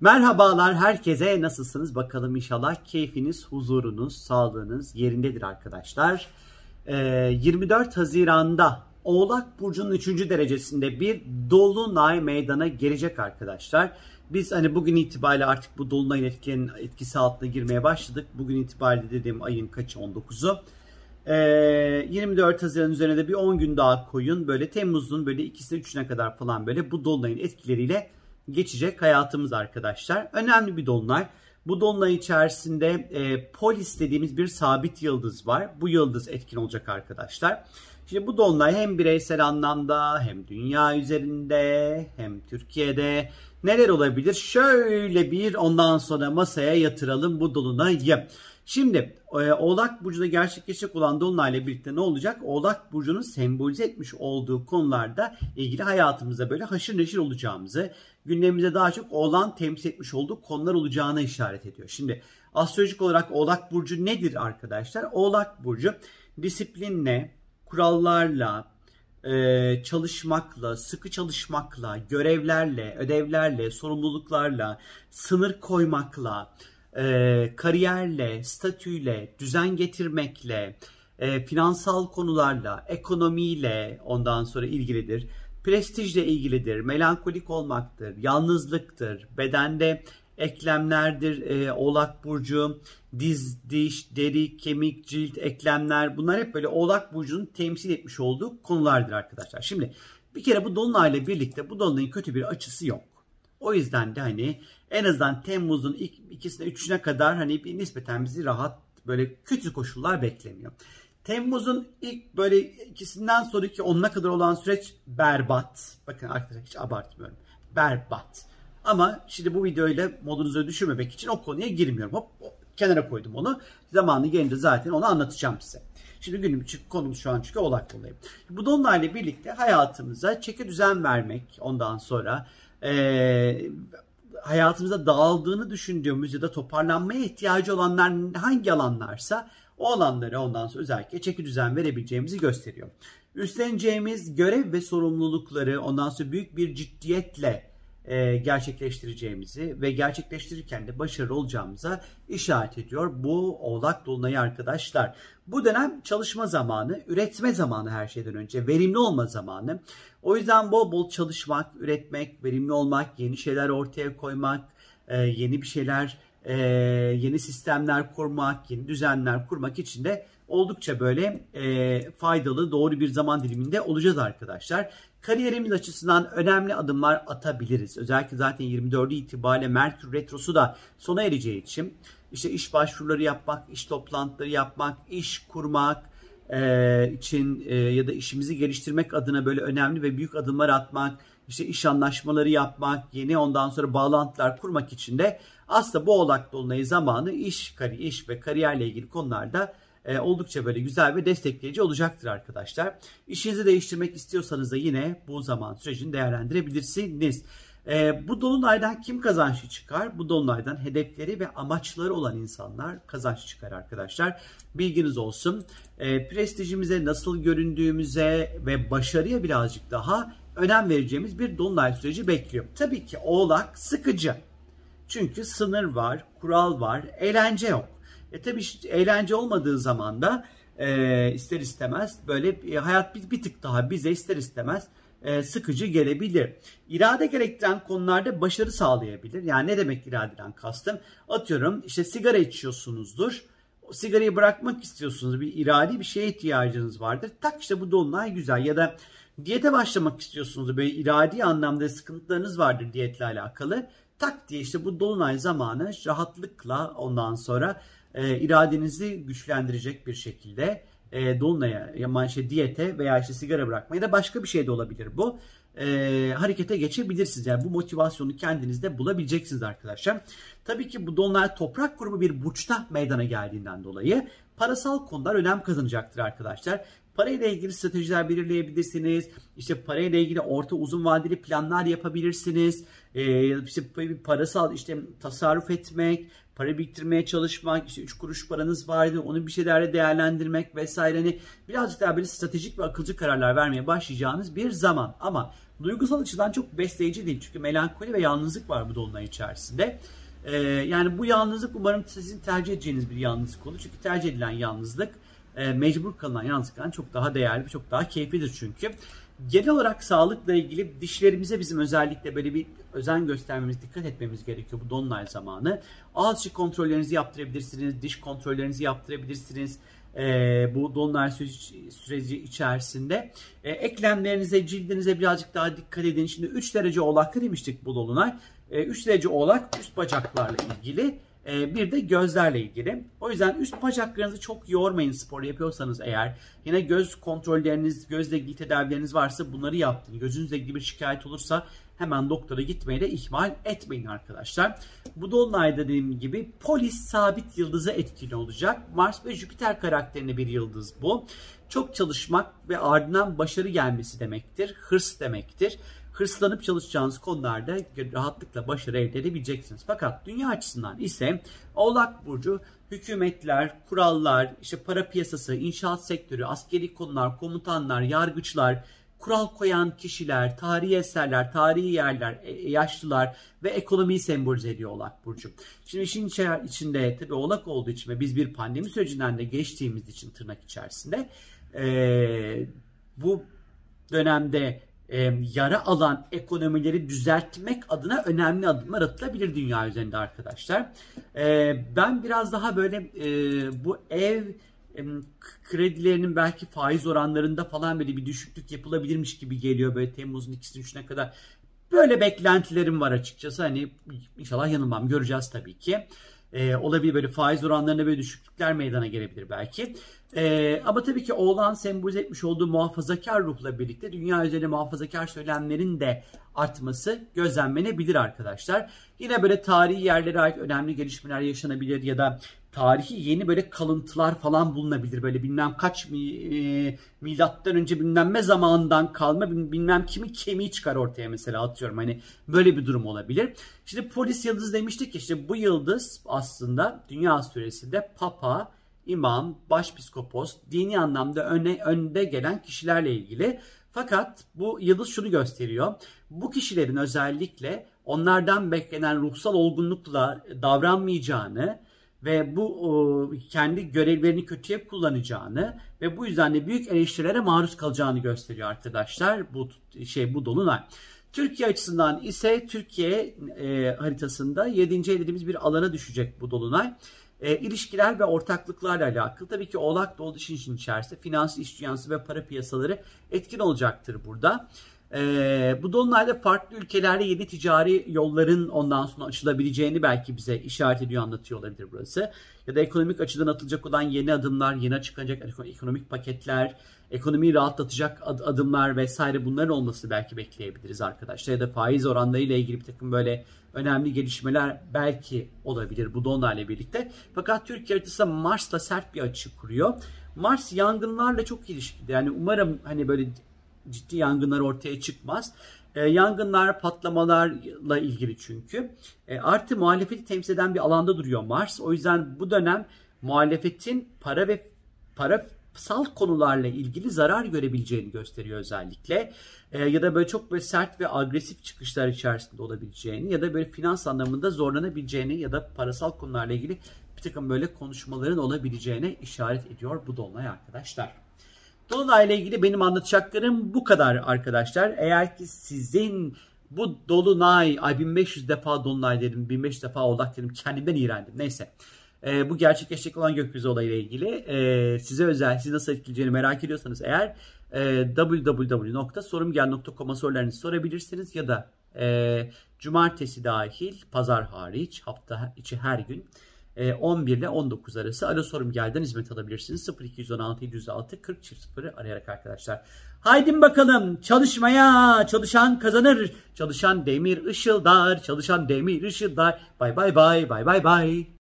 Merhabalar herkese nasılsınız bakalım inşallah keyfiniz, huzurunuz, sağlığınız yerindedir arkadaşlar. Ee, 24 Haziran'da Oğlak Burcu'nun 3. derecesinde bir Dolunay meydana gelecek arkadaşlar. Biz hani bugün itibariyle artık bu Dolunay'ın etkilerinin etkisi altına girmeye başladık. Bugün itibariyle dediğim ayın kaçı 19'u. Ee, 24 Haziran üzerine de bir 10 gün daha koyun. Böyle Temmuz'un böyle 2'sine 3'üne kadar falan böyle bu Dolunay'ın etkileriyle geçecek hayatımız arkadaşlar. Önemli bir dolunay. Bu dolunay içerisinde e, polis dediğimiz bir sabit yıldız var. Bu yıldız etkin olacak arkadaşlar. Şimdi bu dolunay hem bireysel anlamda hem dünya üzerinde hem Türkiye'de neler olabilir? Şöyle bir ondan sonra masaya yatıralım bu dolunayı. Şimdi e, Oğlak Burcu'da gerçekleşecek olan Dolunay'la birlikte ne olacak? Oğlak Burcu'nun sembolize etmiş olduğu konularda ilgili hayatımızda böyle haşır neşir olacağımızı, gündemimize daha çok Oğlan temsil etmiş olduğu konular olacağına işaret ediyor. Şimdi astrolojik olarak Oğlak Burcu nedir arkadaşlar? Oğlak Burcu disiplinle, kurallarla, e, çalışmakla, sıkı çalışmakla, görevlerle, ödevlerle, sorumluluklarla, sınır koymakla, e, kariyerle, statüyle, düzen getirmekle, e, finansal konularla, ekonomiyle ondan sonra ilgilidir. Prestijle ilgilidir, melankolik olmaktır, yalnızlıktır, bedende eklemlerdir, e, oğlak burcu, diz, diş, deri, kemik, cilt, eklemler bunlar hep böyle oğlak burcunun temsil etmiş olduğu konulardır arkadaşlar. Şimdi bir kere bu dolunayla birlikte bu dolunayın kötü bir açısı yok. O yüzden de hani en azından Temmuz'un ilk ikisine üçüne kadar hani bir nispeten bizi rahat böyle kötü koşullar beklemiyor. Temmuz'un ilk böyle ikisinden sonraki onuna kadar olan süreç berbat. Bakın arkadaşlar hiç abartmıyorum. Berbat. Ama şimdi bu videoyla modunuzu düşürmemek için o konuya girmiyorum. Hop, hop kenara koydum onu. Zamanı gelince zaten onu anlatacağım size. Şimdi günüm konumuz şu an çünkü Oğlak Dolunay'ı. Bu Dolunay'la birlikte hayatımıza çeki düzen vermek ondan sonra e, hayatımızda dağıldığını düşündüğümüz ya da toparlanmaya ihtiyacı olanlar hangi alanlarsa o alanları ondan sonra özellikle çeki düzen verebileceğimizi gösteriyor. Üstleneceğimiz görev ve sorumlulukları ondan sonra büyük bir ciddiyetle e, gerçekleştireceğimizi ve gerçekleştirirken de başarılı olacağımıza işaret ediyor bu Oğlak Dolunay'ı arkadaşlar. Bu dönem çalışma zamanı, üretme zamanı her şeyden önce, verimli olma zamanı. O yüzden bol bol çalışmak, üretmek, verimli olmak, yeni şeyler ortaya koymak, e, yeni bir şeyler, e, yeni sistemler kurmak, yeni düzenler kurmak için de oldukça böyle e, faydalı, doğru bir zaman diliminde olacağız arkadaşlar. Kariyerimiz açısından önemli adımlar atabiliriz. Özellikle zaten 24'ü itibariyle Merkür Retrosu da sona ereceği için işte iş başvuruları yapmak, iş toplantıları yapmak, iş kurmak e, için e, ya da işimizi geliştirmek adına böyle önemli ve büyük adımlar atmak, işte iş anlaşmaları yapmak, yeni ondan sonra bağlantılar kurmak için de aslında bu oğlak dolunayı zamanı iş, kari, iş ve kariyerle ilgili konularda e, oldukça böyle güzel ve destekleyici olacaktır arkadaşlar. İşinizi değiştirmek istiyorsanız da yine bu zaman sürecini değerlendirebilirsiniz. E, bu dolunaydan kim kazançlı çıkar? Bu dolunaydan hedefleri ve amaçları olan insanlar kazanç çıkar arkadaşlar. Bilginiz olsun. E, prestijimize nasıl göründüğümüze ve başarıya birazcık daha önem vereceğimiz bir dolunay süreci bekliyor. Tabii ki oğlak sıkıcı. Çünkü sınır var, kural var, eğlence yok. E tabi eğlence olmadığı zaman da e, ister istemez böyle e, hayat bir, bir tık daha bize ister istemez e, sıkıcı gelebilir. İrade gerektiren konularda başarı sağlayabilir. Yani ne demek iradeden kastım? Atıyorum işte sigara içiyorsunuzdur. O sigarayı bırakmak istiyorsunuz. Bir iradi bir şeye ihtiyacınız vardır. Tak işte bu dolunay güzel. Ya da diyete başlamak istiyorsunuz. Böyle iradi anlamda sıkıntılarınız vardır diyetle alakalı. Tak diye işte bu dolunay zamanı rahatlıkla ondan sonra e, iradenizi güçlendirecek bir şekilde e, dolunaya, yani işte diyete veya işte sigara bırakmaya da başka bir şey de olabilir bu. E, harekete geçebilirsiniz. Yani bu motivasyonu kendinizde bulabileceksiniz arkadaşlar. Tabii ki bu dolunay toprak grubu bir burçta meydana geldiğinden dolayı parasal konular önem kazanacaktır arkadaşlar. Parayla ilgili stratejiler belirleyebilirsiniz. İşte parayla ilgili orta uzun vadeli planlar yapabilirsiniz. Ee, işte parasal işte tasarruf etmek, para biriktirmeye çalışmak, işte 3 kuruş paranız vardı onu bir şeylerle değerlendirmek vesaire. Hani birazcık daha böyle stratejik ve akılcı kararlar vermeye başlayacağınız bir zaman. Ama Duygusal açıdan çok besleyici değil. Çünkü melankoli ve yalnızlık var bu dolunay içerisinde. Ee, yani bu yalnızlık umarım sizin tercih edeceğiniz bir yalnızlık olur. Çünkü tercih edilen yalnızlık e, mecbur kalınan yalnızlıktan çok daha değerli, çok daha keyiflidir çünkü. Genel olarak sağlıkla ilgili dişlerimize bizim özellikle böyle bir özen göstermemiz, dikkat etmemiz gerekiyor bu dolunay zamanı. Ağız içi kontrollerinizi yaptırabilirsiniz, diş kontrollerinizi yaptırabilirsiniz. Ee, bu dolunay süreci, süreci içerisinde. Ee, eklemlerinize, cildinize birazcık daha dikkat edin. Şimdi 3 derece oğlakta demiştik bu dolunay. Ee, 3 derece oğlak üst bacaklarla ilgili. Ee, bir de gözlerle ilgili. O yüzden üst bacaklarınızı çok yormayın spor yapıyorsanız eğer. Yine göz kontrolleriniz, gözle ilgili tedavileriniz varsa bunları yaptın. Gözünüzle ilgili bir şikayet olursa hemen doktora gitmeyi de ihmal etmeyin arkadaşlar. Bu dolunay dediğim gibi polis sabit yıldızı etkili olacak. Mars ve Jüpiter karakterinde bir yıldız bu. Çok çalışmak ve ardından başarı gelmesi demektir. Hırs demektir hırslanıp çalışacağınız konularda rahatlıkla başarı elde edebileceksiniz. Fakat dünya açısından ise Oğlak Burcu hükümetler, kurallar, işte para piyasası, inşaat sektörü, askeri konular, komutanlar, yargıçlar, kural koyan kişiler, tarihi eserler, tarihi yerler, e, yaşlılar ve ekonomiyi sembolize ediyor Oğlak Burcu. Şimdi işin içinde tabii Oğlak olduğu için ve biz bir pandemi sürecinden de geçtiğimiz için tırnak içerisinde ee, bu dönemde e, yara alan ekonomileri düzeltmek adına önemli adımlar atılabilir dünya üzerinde arkadaşlar. E, ben biraz daha böyle e, bu ev e, kredilerinin belki faiz oranlarında falan böyle bir düşüklük yapılabilirmiş gibi geliyor böyle Temmuz'un ikisinin üçüne kadar. Böyle beklentilerim var açıkçası. Hani inşallah yanılmam. Göreceğiz tabii ki. Ee, olabilir böyle faiz oranlarında böyle düşüklükler meydana gelebilir belki. Ee, ama tabii ki oğlan sembolize etmiş olduğu muhafazakar ruhla birlikte dünya üzerinde muhafazakar söylemlerin de artması gözlemlenebilir arkadaşlar. Yine böyle tarihi yerlere ait önemli gelişmeler yaşanabilir ya da tarihi yeni böyle kalıntılar falan bulunabilir. Böyle bilmem kaç mi, e, milattan önce bilmem ne zamandan kalma bilmem kimin kemiği çıkar ortaya mesela atıyorum. Hani böyle bir durum olabilir. Şimdi polis yıldız demiştik ki işte bu yıldız aslında dünya süresinde papa, imam, başpiskopos, dini anlamda öne, önde gelen kişilerle ilgili. Fakat bu yıldız şunu gösteriyor. Bu kişilerin özellikle onlardan beklenen ruhsal olgunlukla davranmayacağını, ve bu kendi görevlerini kötüye kullanacağını ve bu yüzden de büyük eleştirilere maruz kalacağını gösteriyor arkadaşlar bu şey bu dolunay. Türkiye açısından ise Türkiye e, haritasında 7. ev dediğimiz bir alana düşecek bu dolunay. E, ilişkiler ve ortaklıklarla alakalı. Tabii ki oğlak da işin için içerisinde finans iş dünyası ve para piyasaları etkin olacaktır burada. Ee, bu dolunayda farklı ülkelerle yeni ticari yolların ondan sonra açılabileceğini belki bize işaret ediyor, anlatıyor olabilir burası. Ya da ekonomik açıdan atılacak olan yeni adımlar, yeni açıklanacak ekonomik paketler, ekonomiyi rahatlatacak adımlar vesaire bunların olması belki bekleyebiliriz arkadaşlar. Ya da faiz oranları ile ilgili bir takım böyle önemli gelişmeler belki olabilir bu dolunayla birlikte. Fakat Türkiye haritası Mars'la sert bir açı kuruyor. Mars yangınlarla çok ilişkili. Yani umarım hani böyle ciddi yangınlar ortaya çıkmaz. E, yangınlar, patlamalarla ilgili çünkü. E, artı muhalefeti temsil eden bir alanda duruyor Mars. O yüzden bu dönem muhalefetin para ve parasal konularla ilgili zarar görebileceğini gösteriyor özellikle. E, ya da böyle çok böyle sert ve agresif çıkışlar içerisinde olabileceğini ya da böyle finans anlamında zorlanabileceğini ya da parasal konularla ilgili bir takım böyle konuşmaların olabileceğine işaret ediyor bu dolunay arkadaşlar. Dolunay ile ilgili benim anlatacaklarım bu kadar arkadaşlar. Eğer ki sizin bu Dolunay, ay 1500 defa Dolunay dedim, 1500 defa Oğlak dedim, kendimden iğrendim. Neyse. E, bu gerçekleşecek olan gökyüzü olayıyla ilgili e, size özel, sizi nasıl etkileyeceğini merak ediyorsanız eğer e, www.sorumgel.com'a sorularınızı sorabilirsiniz ya da e, cumartesi dahil, pazar hariç, hafta içi her gün 11 ile 19 arası Alo Sorum Gel'den hizmet alabilirsiniz. 0216 706 40 0 arayarak arkadaşlar. Haydi bakalım çalışmaya çalışan kazanır. Çalışan demir ışıldar. Çalışan demir ışıldar. Bay bay bay bay bay bay.